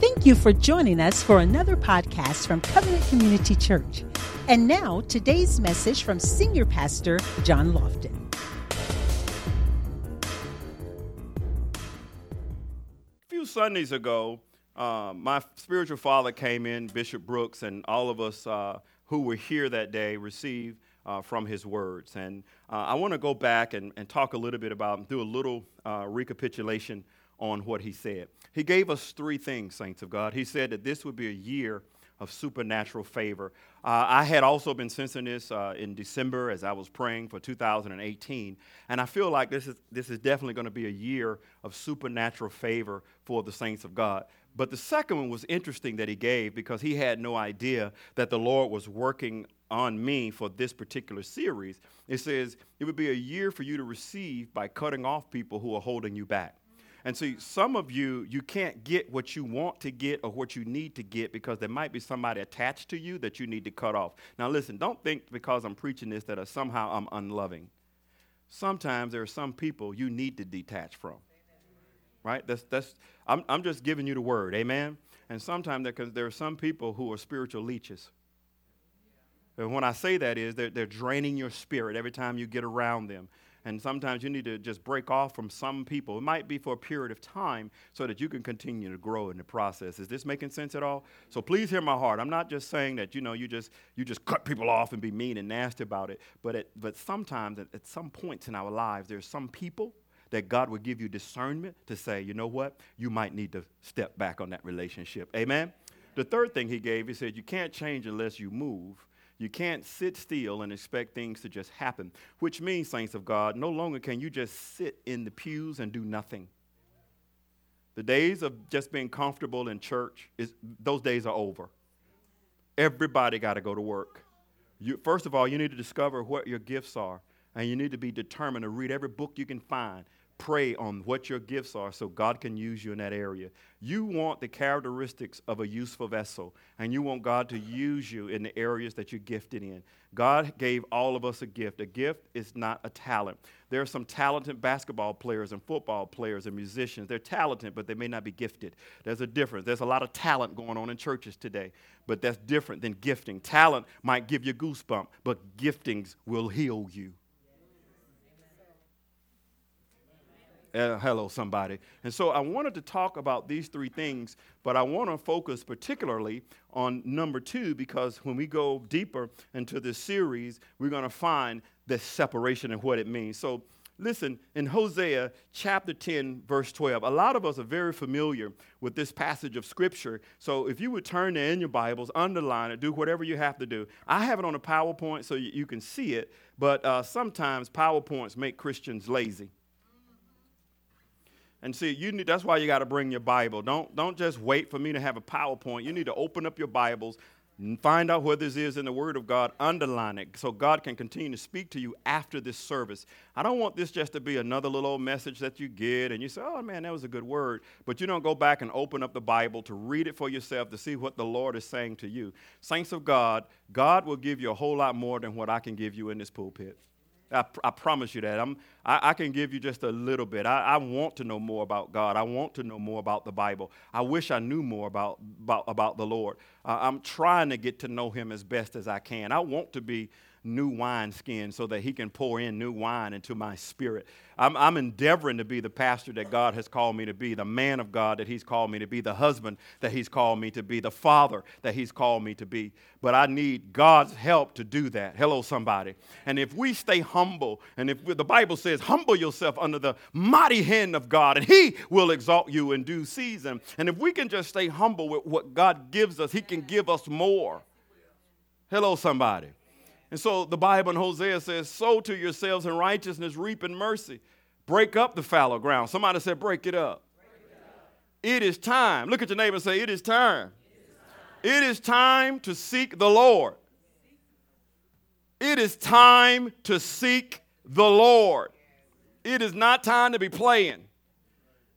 Thank you for joining us for another podcast from Covenant Community Church. And now, today's message from Senior Pastor John Lofton. A few Sundays ago, uh, my spiritual father came in, Bishop Brooks, and all of us uh, who were here that day received uh, from his words. And uh, I want to go back and, and, talk a little bit about, do a little uh, recapitulation on what he said. He gave us three things, saints of God. He said that this would be a year of supernatural favor. Uh, I had also been sensing this uh, in December as I was praying for 2018, and I feel like this is, this is definitely going to be a year of supernatural favor for the saints of God. But the second one was interesting that he gave because he had no idea that the Lord was working on me for this particular series. It says it would be a year for you to receive by cutting off people who are holding you back. And see, some of you, you can't get what you want to get or what you need to get because there might be somebody attached to you that you need to cut off. Now, listen, don't think because I'm preaching this that uh, somehow I'm unloving. Sometimes there are some people you need to detach from. Right? That's, that's, I'm, I'm just giving you the word. Amen? And sometimes there, there are some people who are spiritual leeches. And when I say that is they're, they're draining your spirit every time you get around them. And sometimes you need to just break off from some people. It might be for a period of time so that you can continue to grow in the process. Is this making sense at all? So please hear my heart. I'm not just saying that, you know, you just you just cut people off and be mean and nasty about it. But at, but sometimes at, at some points in our lives, there's some people that God will give you discernment to say, you know what? You might need to step back on that relationship. Amen? The third thing he gave, he said, you can't change unless you move. You can't sit still and expect things to just happen, which means, saints of God, no longer can you just sit in the pews and do nothing. The days of just being comfortable in church, is, those days are over. Everybody got to go to work. You, first of all, you need to discover what your gifts are, and you need to be determined to read every book you can find pray on what your gifts are so God can use you in that area. You want the characteristics of a useful vessel, and you want God to use you in the areas that you're gifted in. God gave all of us a gift. A gift is not a talent. There are some talented basketball players and football players and musicians. They're talented, but they may not be gifted. There's a difference. There's a lot of talent going on in churches today, but that's different than gifting. Talent might give you goosebumps, but giftings will heal you. Uh, hello, somebody. And so I wanted to talk about these three things, but I want to focus particularly on number two because when we go deeper into this series, we're going to find the separation and what it means. So listen, in Hosea chapter 10, verse 12, a lot of us are very familiar with this passage of Scripture. So if you would turn in your Bibles, underline it, do whatever you have to do. I have it on a PowerPoint so you, you can see it, but uh, sometimes PowerPoints make Christians lazy. And see, you need, that's why you got to bring your Bible. Don't, don't just wait for me to have a PowerPoint. You need to open up your Bibles and find out what this is in the Word of God, underline it so God can continue to speak to you after this service. I don't want this just to be another little old message that you get and you say, oh man, that was a good word. But you don't go back and open up the Bible to read it for yourself to see what the Lord is saying to you. Saints of God, God will give you a whole lot more than what I can give you in this pulpit. I, I promise you that. I'm, I, I, can give you just a little bit. I, I, want to know more about God. I want to know more about the Bible. I wish I knew more about, about, about the Lord. Uh, I'm trying to get to know Him as best as I can. I want to be new wineskin so that he can pour in new wine into my spirit. I'm, I'm, endeavoring to be the pastor that God has called me to be, the man of God that he's called me to be, the husband that he's called me to be, the father that he's called me to be. But I need God's help to do that. Hello, somebody. And if we stay humble, and if the Bible says, humble yourself under the mighty hand of God, and he will exalt you in due season. And if we can just stay humble with what God gives us, he can give us more. Hello, somebody. And so the Bible in Hosea says, Sow to yourselves in righteousness, reap in mercy. Break up the fallow ground. Somebody said, Break it up. Break it, up. it is time. Look at your neighbor and say, It is time. It is time, it is time to seek the Lord. It is time to seek the Lord. It is not time to be playing.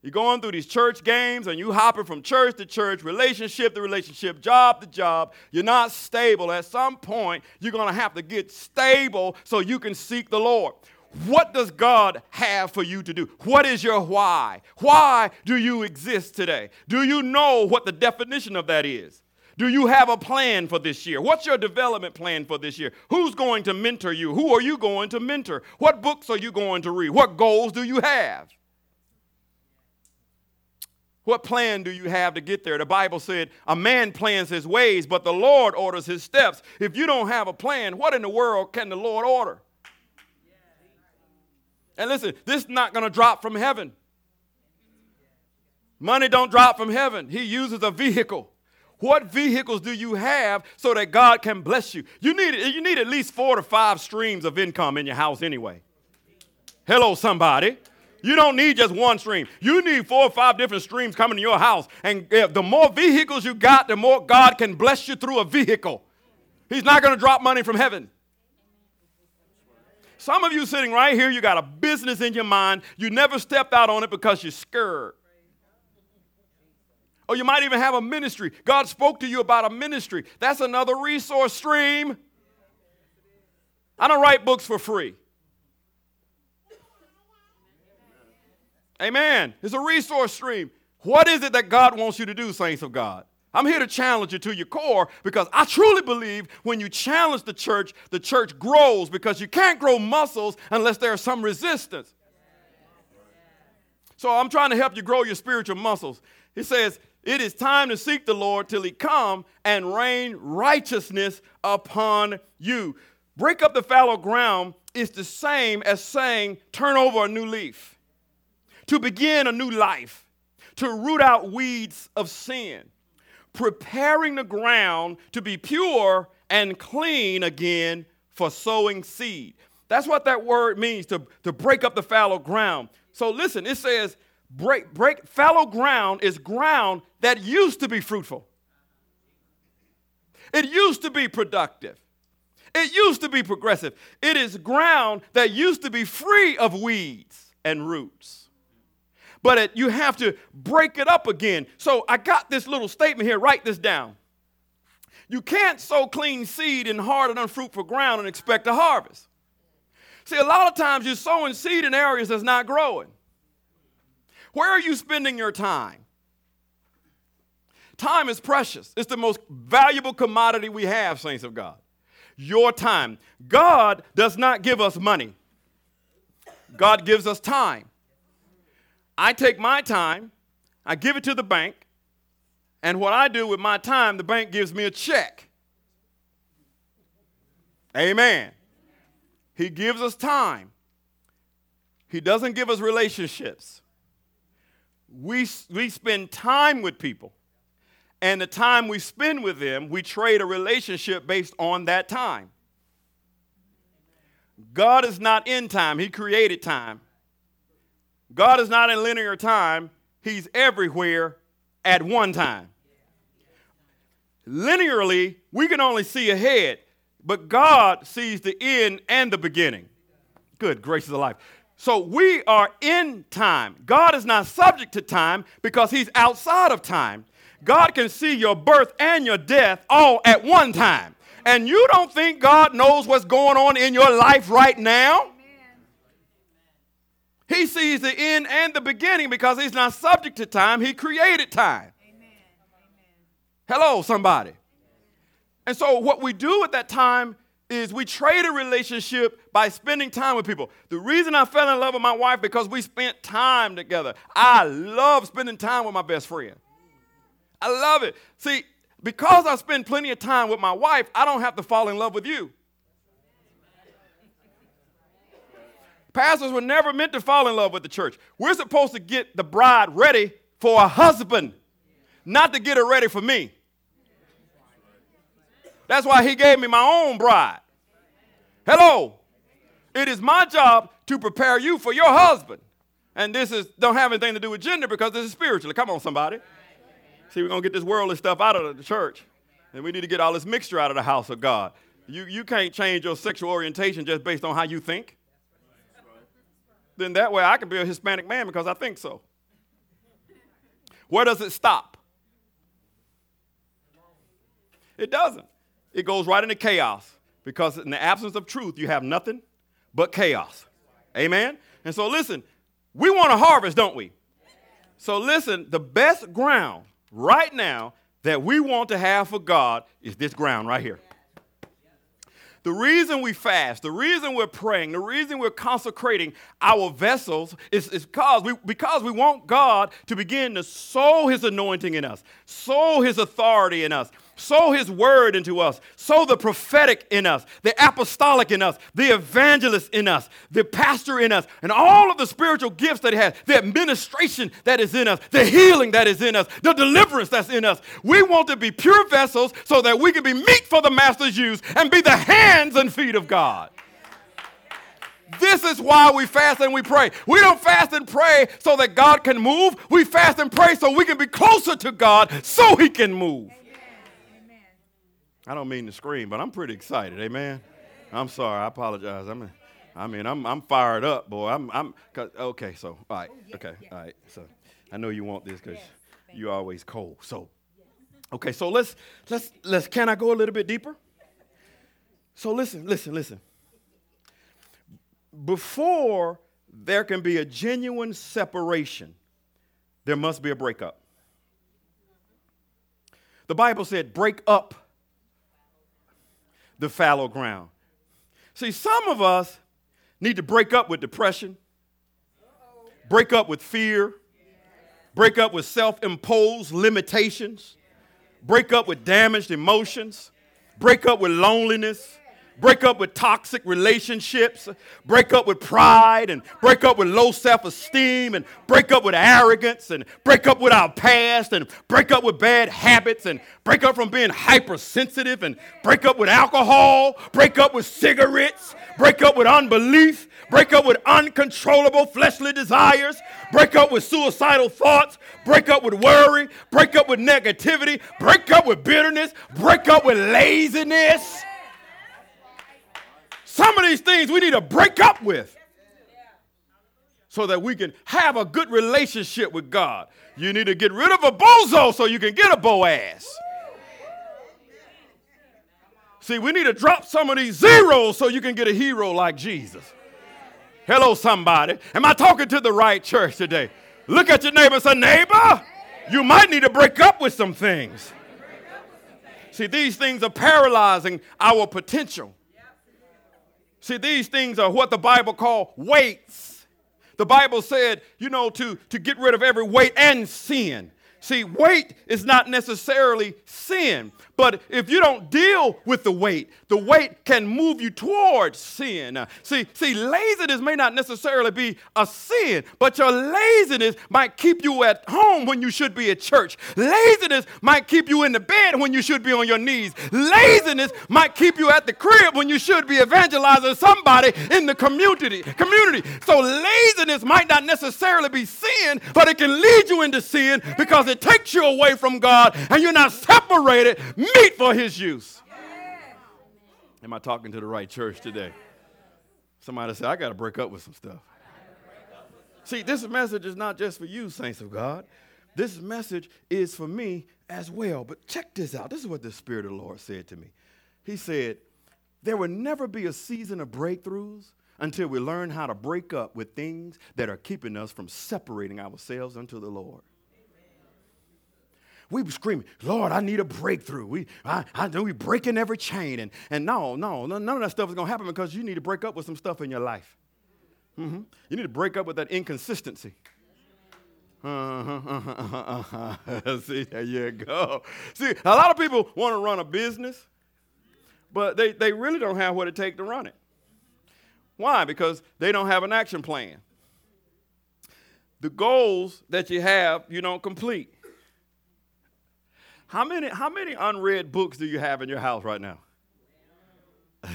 You're going through these church games and you hopping from church to church, relationship to relationship, job to job. You're not stable. At some point, you're going to have to get stable so you can seek the Lord. What does God have for you to do? What is your why? Why do you exist today? Do you know what the definition of that is? Do you have a plan for this year? What's your development plan for this year? Who's going to mentor you? Who are you going to mentor? What books are you going to read? What goals do you have? What plan do you have to get there? The Bible said, A man plans his ways, but the Lord orders his steps. If you don't have a plan, what in the world can the Lord order? And listen, this is not going to drop from heaven. Money don't drop from heaven. He uses a vehicle. What vehicles do you have so that God can bless you? You need, you need at least four to five streams of income in your house anyway. Hello, somebody. You don't need just one stream. You need four or five different streams coming to your house. And eh, the more vehicles you got, the more God can bless you through a vehicle. He's not going to drop money from heaven. Some of you sitting right here, you got a business in your mind. You never stepped out on it because you're scared. Or you might even have a ministry. God spoke to you about a ministry. That's another resource stream. I don't write books for free. Amen. It's a resource stream. What is it that God wants you to do, saints of God? I'm here to challenge you to your core because I truly believe when you challenge the church, the church grows because you can't grow muscles unless there's some resistance. So I'm trying to help you grow your spiritual muscles. He says, It is time to seek the Lord till he come and rain righteousness upon you. Break up the fallow ground is the same as saying, Turn over a new leaf to begin a new life, to root out weeds of sin, preparing the ground to be pure and clean again for sowing seed. That's what that word means to, to break up the fallow ground. So listen, it says break break fallow ground is ground that used to be fruitful. It used to be productive. It used to be progressive. It is ground that used to be free of weeds and roots but it, you have to break it up again. So I got this little statement here. Write this down. You can't sow clean seed in hard and unfruitful ground and expect a harvest. See, a lot of times you're sowing seed in areas that's not growing. Where are you spending your time? Time is precious. It's the most valuable commodity we have, saints of God. Your time. God does not give us money, God gives us time. I take my time, I give it to the bank, and what I do with my time, the bank gives me a check. Amen. He gives us time. He doesn't give us relationships. We, we spend time with people. And the time we spend with them, we trade a relationship based on that time. God is not in time, He created time. God is not in linear time, He's everywhere at one time. Linearly, we can only see ahead, but God sees the end and the beginning. Good gracious of life. So we are in time. God is not subject to time because He's outside of time. God can see your birth and your death all at one time. And you don't think God knows what's going on in your life right now? He sees the end and the beginning because he's not subject to time. He created time. Amen. Hello, somebody. And so, what we do at that time is we trade a relationship by spending time with people. The reason I fell in love with my wife because we spent time together. I love spending time with my best friend. I love it. See, because I spend plenty of time with my wife, I don't have to fall in love with you. Pastors were never meant to fall in love with the church. We're supposed to get the bride ready for a husband, not to get her ready for me. That's why he gave me my own bride. Hello. It is my job to prepare you for your husband. And this is don't have anything to do with gender because this is spiritually. Come on, somebody. See, we're gonna get this worldly stuff out of the church. And we need to get all this mixture out of the house of God. You, you can't change your sexual orientation just based on how you think then that way I can be a Hispanic man because I think so. Where does it stop? It doesn't. It goes right into chaos because in the absence of truth, you have nothing but chaos. Amen? And so listen, we want to harvest, don't we? So listen, the best ground right now that we want to have for God is this ground right here. The reason we fast, the reason we're praying, the reason we're consecrating our vessels is, is because, we, because we want God to begin to sow his anointing in us, sow his authority in us, sow his word into us, sow the prophetic in us, the apostolic in us, the evangelist in us, the pastor in us, and all of the spiritual gifts that he has, the administration that is in us, the healing that is in us, the deliverance that's in us. We want to be pure vessels so that we can be meet for the master's use and be the hands and feet of God. This is why we fast and we pray. We don't fast and pray so that God can move. We fast and pray so we can be closer to God so he can move. I don't mean to scream, but I'm pretty excited. Amen. I'm sorry. I apologize. I'm, I mean, I'm, I'm fired up, boy. I'm, I'm. Okay, so all right. Oh, okay, all right. So, I know you want this because you're always cold. So, okay. So let's let's let's. Can I go a little bit deeper? So listen, listen, listen. Before there can be a genuine separation, there must be a breakup. The Bible said, break up the fallow ground. See, some of us need to break up with depression, break up with fear, break up with self imposed limitations, break up with damaged emotions, break up with loneliness, break up with toxic relationships, break up with pride, and break up with low self esteem, and break up with arrogance, and break up with our past, and break up with bad habits, and break up from being hypersensitive, and break up with alcohol, break up with cigarettes, break up with unbelief, break up with uncontrollable fleshly desires, break up with suicidal thoughts, break up with worry, break up with negativity, break up with bitterness, break up with laziness. Some of these things we need to break up with so that we can have a good relationship with God. You need to get rid of a bozo so you can get a Boaz. See, we need to drop some of these zeros so you can get a hero like Jesus. Hello, somebody. Am I talking to the right church today? Look at your neighbor and say, Neighbor, you might need to break up with some things. See, these things are paralyzing our potential. See, these things are what the Bible call weights. The Bible said, you know, to, to get rid of every weight and sin. See, weight is not necessarily sin, but if you don't deal with the weight, the weight can move you towards sin. See, see, laziness may not necessarily be a sin, but your laziness might keep you at home when you should be at church. Laziness might keep you in the bed when you should be on your knees. Laziness might keep you at the crib when you should be evangelizing somebody in the community. Community. So laziness might not necessarily be sin, but it can lead you into sin because it takes you away from God and you're not separated meet for his use. Am I talking to the right church today? Somebody said, I got to break up with some stuff. See, this message is not just for you, saints of God. This message is for me as well. But check this out. This is what the Spirit of the Lord said to me. He said, There will never be a season of breakthroughs until we learn how to break up with things that are keeping us from separating ourselves unto the Lord we were screaming, Lord, I need a breakthrough. We, I, I we breaking every chain. And, and no, no, none of that stuff is going to happen because you need to break up with some stuff in your life. Mm-hmm. You need to break up with that inconsistency. Uh-huh, uh-huh, uh-huh. See, there you go. See, a lot of people want to run a business, but they, they really don't have what it takes to run it. Why? Because they don't have an action plan. The goals that you have, you don't complete. How many, how many unread books do you have in your house right now?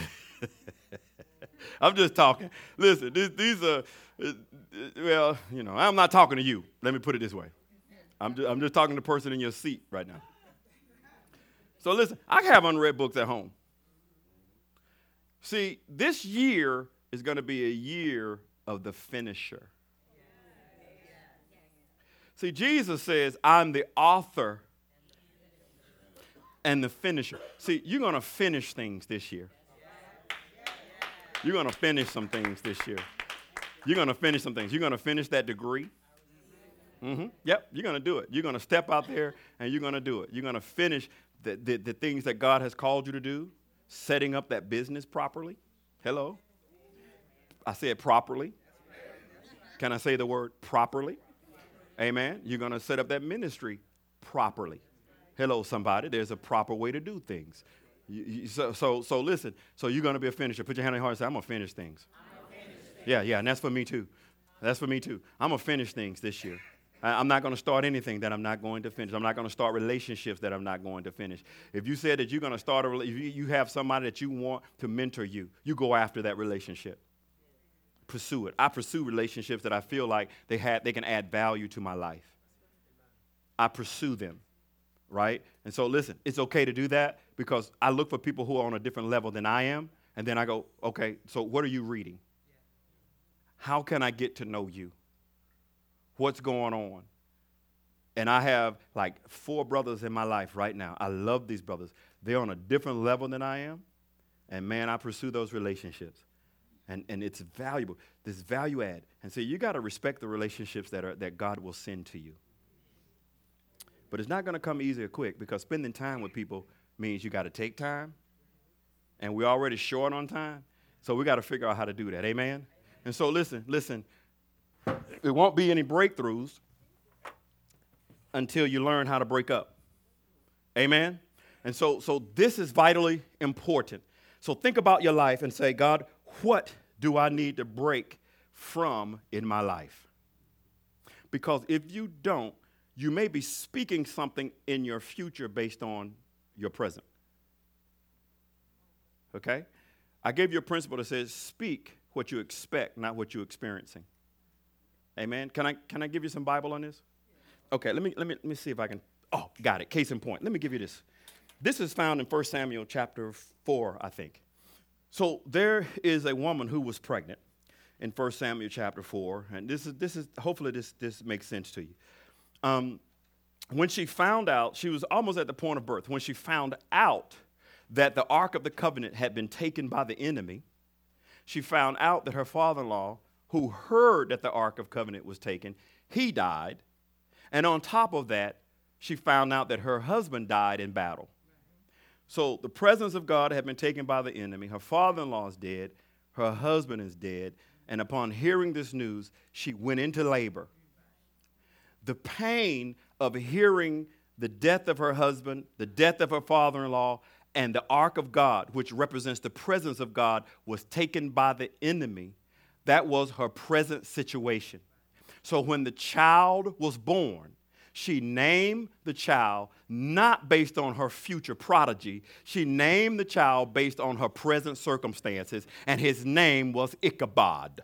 I'm just talking. Listen, this, these are, uh, well, you know, I'm not talking to you. Let me put it this way. I'm just, I'm just talking to the person in your seat right now. So listen, I have unread books at home. See, this year is going to be a year of the finisher. See, Jesus says, I'm the author and the finisher. See, you're going to finish things this year. You're going to finish some things this year. You're going to finish some things. You're going to finish that degree. Mm-hmm. Yep, you're going to do it. You're going to step out there and you're going to do it. You're going to finish the, the, the things that God has called you to do, setting up that business properly. Hello? I said properly. Can I say the word properly? Amen. You're going to set up that ministry properly. Hello, somebody. There's a proper way to do things. You, you, so, so, so listen. So you're going to be a finisher. Put your hand on your heart and say, I'm going to finish things. Yeah, yeah, and that's for me too. That's for me too. I'm going to finish things this year. I'm not going to start anything that I'm not going to finish. I'm not going to start relationships that I'm not going to finish. If you said that you're going to start a if you have somebody that you want to mentor you, you go after that relationship. Pursue it. I pursue relationships that I feel like they had they can add value to my life. I pursue them, right? And so listen, it's okay to do that because I look for people who are on a different level than I am, and then I go, okay, so what are you reading? How can I get to know you? What's going on? And I have like four brothers in my life right now. I love these brothers. They're on a different level than I am. And man, I pursue those relationships. And, and it's valuable. This value add. And so you got to respect the relationships that, are, that God will send to you. But it's not going to come easy or quick because spending time with people means you got to take time. And we're already short on time. So we got to figure out how to do that. Amen? And so listen, listen. It won't be any breakthroughs until you learn how to break up. Amen? And so, so this is vitally important. So think about your life and say, God, what do I need to break from in my life? Because if you don't, you may be speaking something in your future based on your present. Okay? I gave you a principle that says speak what you expect, not what you're experiencing. Amen. Can I can I give you some Bible on this? Okay, let me let me let me see if I can. Oh, got it. Case in point. Let me give you this. This is found in 1 Samuel chapter 4, I think. So there is a woman who was pregnant in 1 Samuel chapter 4, and this is this is hopefully this this makes sense to you. Um, when she found out, she was almost at the point of birth. When she found out that the Ark of the Covenant had been taken by the enemy, she found out that her father in law, who heard that the Ark of Covenant was taken, he died. And on top of that, she found out that her husband died in battle. So the presence of God had been taken by the enemy. Her father in law is dead. Her husband is dead. And upon hearing this news, she went into labor. The pain of hearing the death of her husband, the death of her father in law, and the ark of God, which represents the presence of God, was taken by the enemy. That was her present situation. So when the child was born, she named the child not based on her future prodigy. She named the child based on her present circumstances, and his name was Ichabod.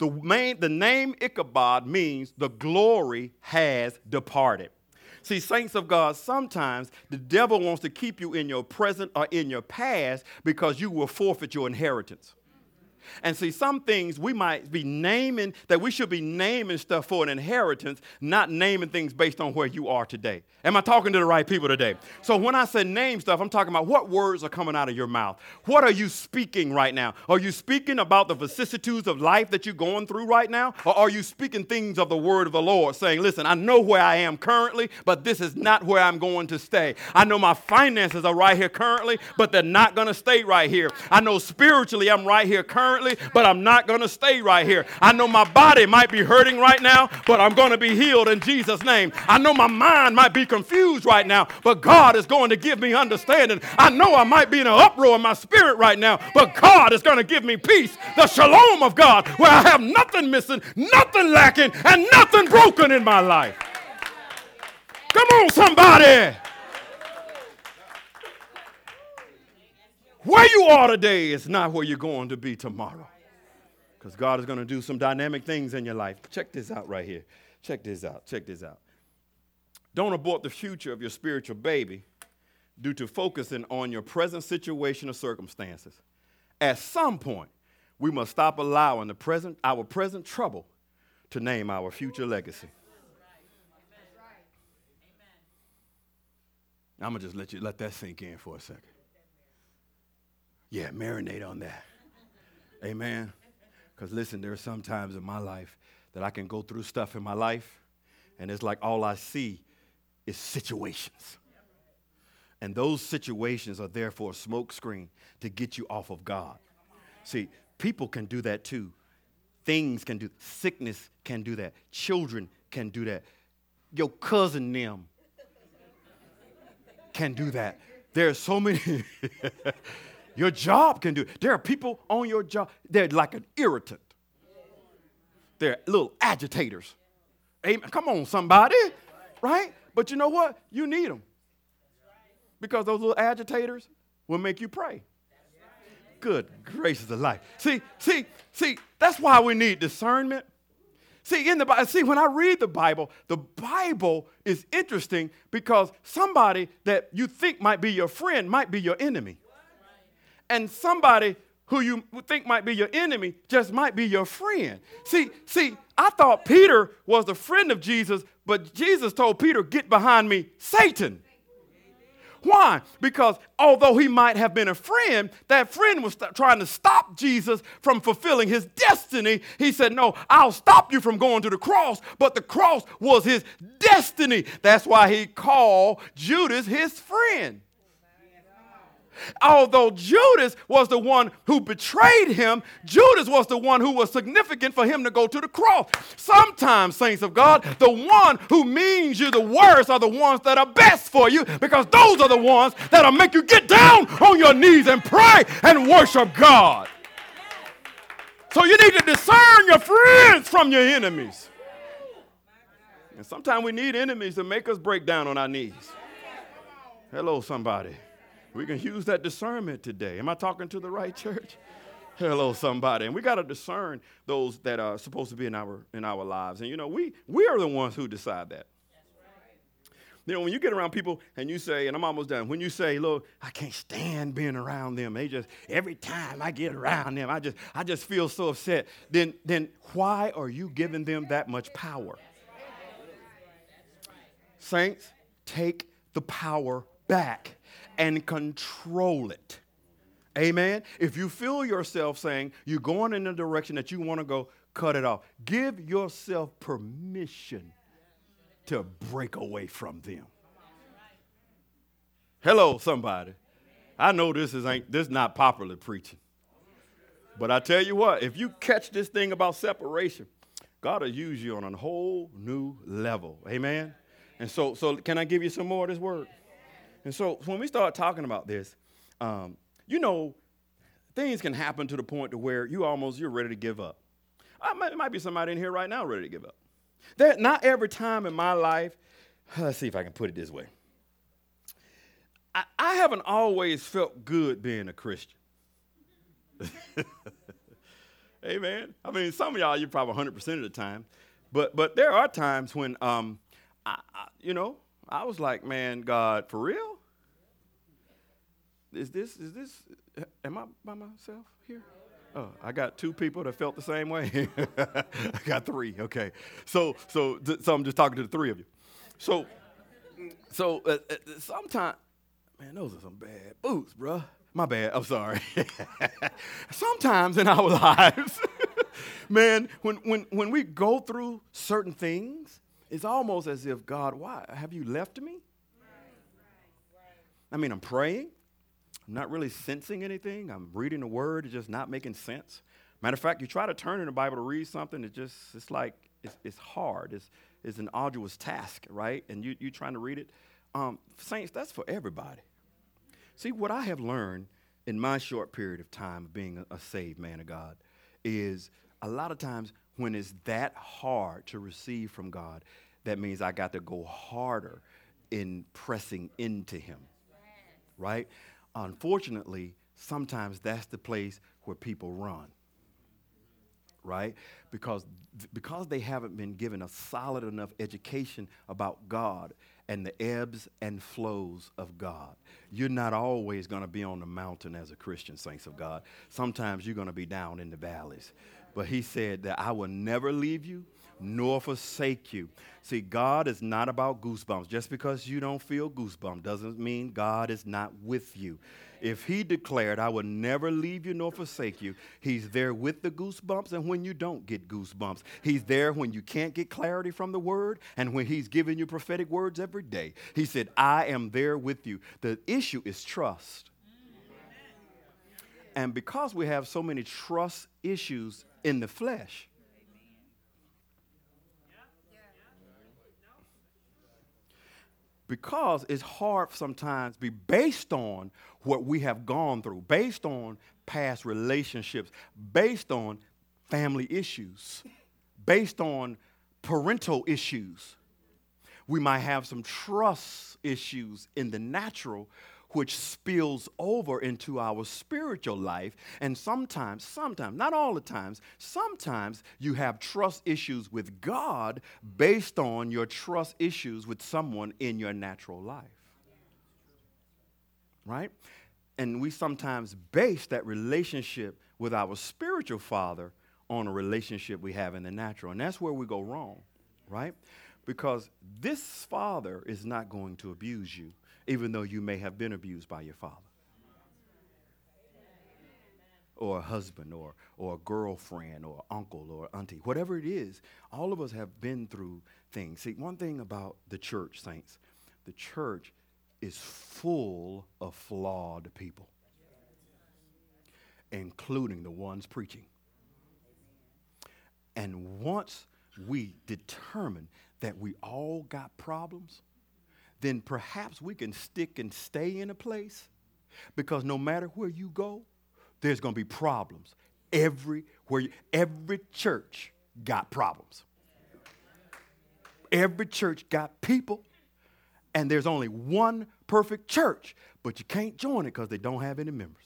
The, main, the name Ichabod means the glory has departed. See, saints of God, sometimes the devil wants to keep you in your present or in your past because you will forfeit your inheritance. And see, some things we might be naming that we should be naming stuff for an inheritance, not naming things based on where you are today. Am I talking to the right people today? So when I say name stuff, I'm talking about what words are coming out of your mouth. What are you speaking right now? Are you speaking about the vicissitudes of life that you're going through right now? Or are you speaking things of the word of the Lord, saying, listen, I know where I am currently, but this is not where I'm going to stay. I know my finances are right here currently, but they're not going to stay right here. I know spiritually I'm right here currently, but I'm not going to stay right here. I know my body might be hurting right now, but I'm going to be healed in Jesus' name. I know my mind might be confused right now, but God is going to give me understanding. I know I might be in an uproar in my spirit right now, but God is going to give me peace, the shalom of God, where I have nothing missing, nothing lacking, and nothing broken in my life. Come on, somebody. Where you are today is not where you're going to be tomorrow. Because God is going to do some dynamic things in your life. Check this out right here. Check this out. Check this out. Don't abort the future of your spiritual baby due to focusing on your present situation or circumstances. At some point, we must stop allowing the present, our present trouble to name our future legacy. I'm gonna just let you let that sink in for a second. Yeah, marinate on that. Amen. Because listen, there are some times in my life that I can go through stuff in my life, and it's like all I see is situations. And those situations are there for a smoke screen to get you off of God. See, people can do that too. Things can do, sickness can do that. Children can do that. Your cousin them can do that. There are so many. your job can do it. There are people on your job, they're like an irritant. They're little agitators. Amen. Come on, somebody. Right? But you know what? You need them. Because those little agitators will make you pray. Good gracious of life. See, see, see, that's why we need discernment. See, in the Bible, see, when I read the Bible, the Bible is interesting because somebody that you think might be your friend might be your enemy. And somebody who you think might be your enemy just might be your friend. See, see, I thought Peter was the friend of Jesus, but Jesus told Peter, "Get behind me, Satan." Why? Because although he might have been a friend, that friend was st- trying to stop Jesus from fulfilling his destiny. He said, No, I'll stop you from going to the cross, but the cross was his destiny. That's why he called Judas his friend. Although Judas was the one who betrayed him, Judas was the one who was significant for him to go to the cross. Sometimes, saints of God, the one who means you the worst are the ones that are best for you because those are the ones that'll make you get down on your knees and pray and worship God. So you need to discern your friends from your enemies. And sometimes we need enemies to make us break down on our knees. Hello, somebody. We can use that discernment today. Am I talking to the right church? Hello, somebody. And we got to discern those that are supposed to be in our in our lives. And you know, we we are the ones who decide that. You know, when you get around people and you say, and I'm almost done, when you say, look, I can't stand being around them. They just every time I get around them, I just I just feel so upset. Then then why are you giving them that much power? Saints, take the power back and control it. Amen. If you feel yourself saying you're going in the direction that you want to go, cut it off. Give yourself permission to break away from them. Hello, somebody. I know this is ain't this is not popular preaching. But I tell you what, if you catch this thing about separation, God will use you on a whole new level. Amen. And so, so can I give you some more of this word? And so when we start talking about this, um, you know, things can happen to the point to where you almost you're ready to give up. I might, might be somebody in here right now ready to give up. That not every time in my life, let's see if I can put it this way. I, I haven't always felt good being a Christian. Amen. I mean, some of y'all, you're probably 100% of the time. But, but there are times when, um, I, I, you know, I was like, man, God, for real? Is this, is this, am I by myself here? Oh, I got two people that felt the same way. I got three. Okay, so so so I'm just talking to the three of you. So so uh, uh, sometimes, man, those are some bad boots, bro. My bad. I'm sorry. sometimes in our lives, man, when when when we go through certain things, it's almost as if God, why have you left me? I mean, I'm praying. I'm not really sensing anything. I'm reading the word, it's just not making sense. Matter of fact, you try to turn in the Bible to read something, it just it's like it's, it's hard. It's, it's an arduous task, right? And you you trying to read it. Um, saints, that's for everybody. See, what I have learned in my short period of time of being a, a saved man of God is a lot of times when it's that hard to receive from God, that means I got to go harder in pressing into Him, right? Unfortunately, sometimes that's the place where people run, right? Because, because they haven't been given a solid enough education about God and the ebbs and flows of God. You're not always going to be on the mountain as a Christian, saints of God. Sometimes you're going to be down in the valleys. But he said that I will never leave you nor forsake you. See, God is not about goosebumps. Just because you don't feel goosebumps doesn't mean God is not with you. If He declared, I will never leave you nor forsake you, He's there with the goosebumps and when you don't get goosebumps. He's there when you can't get clarity from the Word and when He's giving you prophetic words every day. He said, I am there with you. The issue is trust. And because we have so many trust issues in the flesh, because it's hard sometimes be based on what we have gone through, based on past relationships, based on family issues, based on parental issues. We might have some trust issues in the natural which spills over into our spiritual life. And sometimes, sometimes, not all the times, sometimes you have trust issues with God based on your trust issues with someone in your natural life. Right? And we sometimes base that relationship with our spiritual father on a relationship we have in the natural. And that's where we go wrong, right? Because this father is not going to abuse you even though you may have been abused by your father or a husband or, or a girlfriend or uncle or auntie, whatever it is, all of us have been through things. See, one thing about the church, saints, the church is full of flawed people, including the ones preaching. And once we determine that we all got problems, then perhaps we can stick and stay in a place because no matter where you go, there's going to be problems. Everywhere, every church got problems. Every church got people, and there's only one perfect church, but you can't join it because they don't have any members.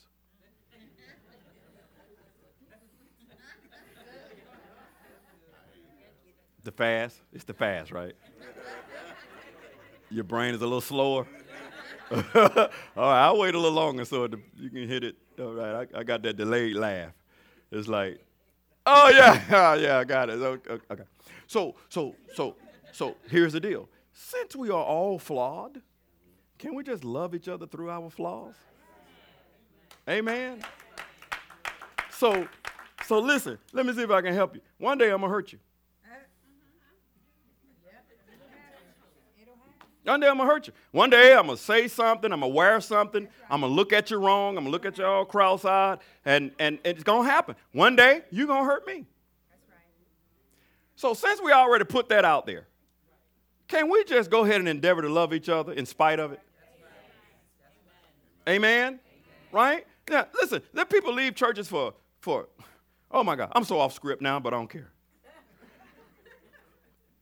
the fast, it's the fast, right? Your brain is a little slower. All right, I'll wait a little longer so you can hit it. All right, I, I got that delayed laugh. It's like, oh yeah, oh, yeah, I got it. Okay. okay. So, so, so, so here's the deal. Since we are all flawed, can we just love each other through our flaws? Amen. So, so listen. Let me see if I can help you. One day I'm gonna hurt you. One day I'm gonna hurt you. One day I'm gonna say something, I'm gonna wear something, I'm gonna look at you wrong, I'm gonna look at you all cross-eyed, and, and it's gonna happen. One day you're gonna hurt me. So since we already put that out there, can we just go ahead and endeavor to love each other in spite of it? Amen? Right? Yeah, listen, let people leave churches for for oh my God, I'm so off script now, but I don't care.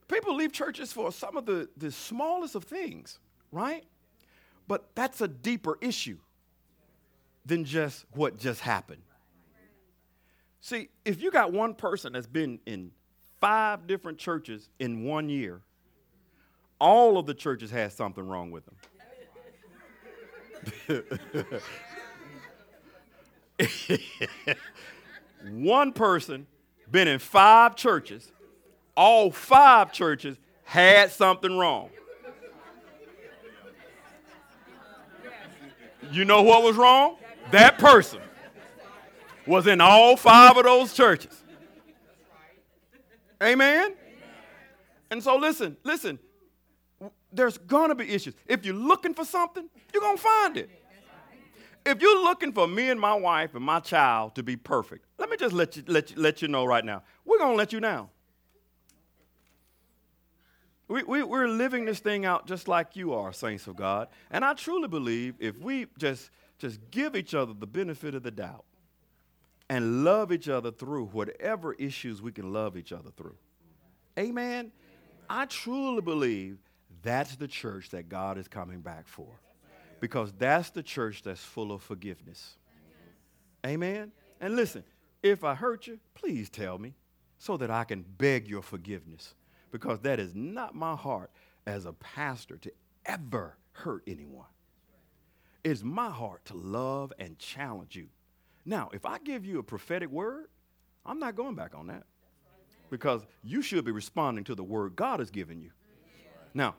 People leave churches for some of the, the smallest of things, right? But that's a deeper issue than just what just happened. See, if you got one person that's been in five different churches in one year, all of the churches had something wrong with them. one person been in five churches all five churches had something wrong. You know what was wrong? That person was in all five of those churches. Amen? And so, listen, listen, there's gonna be issues. If you're looking for something, you're gonna find it. If you're looking for me and my wife and my child to be perfect, let me just let you, let you, let you know right now, we're gonna let you down. We, we, we're living this thing out just like you are, saints of God. And I truly believe if we just, just give each other the benefit of the doubt and love each other through whatever issues we can love each other through. Amen. I truly believe that's the church that God is coming back for. Because that's the church that's full of forgiveness. Amen. And listen, if I hurt you, please tell me so that I can beg your forgiveness because that is not my heart as a pastor to ever hurt anyone. It's my heart to love and challenge you. Now, if I give you a prophetic word, I'm not going back on that. because you should be responding to the word God has given you. Now,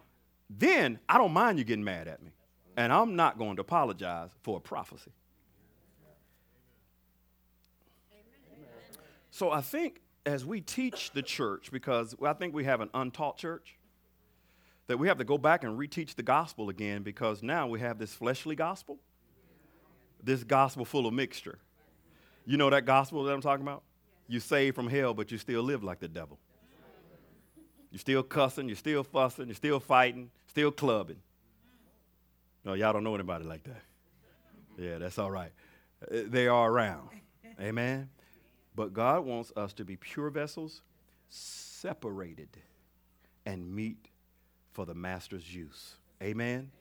then I don't mind you getting mad at me. And I'm not going to apologize for a prophecy. So I think as we teach the church, because I think we have an untaught church, that we have to go back and reteach the gospel again because now we have this fleshly gospel, this gospel full of mixture. You know that gospel that I'm talking about? You saved from hell, but you still live like the devil. You're still cussing, you're still fussing, you're still fighting, still clubbing. No, y'all don't know anybody like that. Yeah, that's all right. Uh, they are around. Amen. But God wants us to be pure vessels, separated, and meet for the master's use. Amen.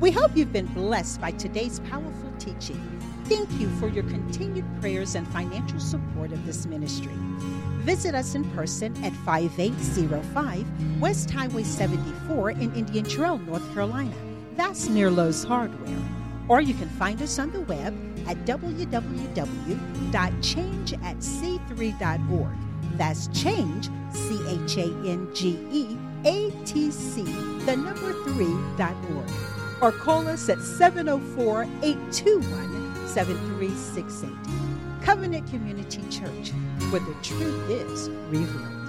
We hope you've been blessed by today's powerful teaching. Thank you for your continued prayers and financial support of this ministry. Visit us in person at 5805 West Highway 74 in Indian Trail, North Carolina. That's near Lowe's Hardware. Or you can find us on the web at www.changeatc3.org. That's change, C H A N G E A T C, the number 3.org. Or call us at 704 821 7368. Covenant Community Church, where the truth is revealed.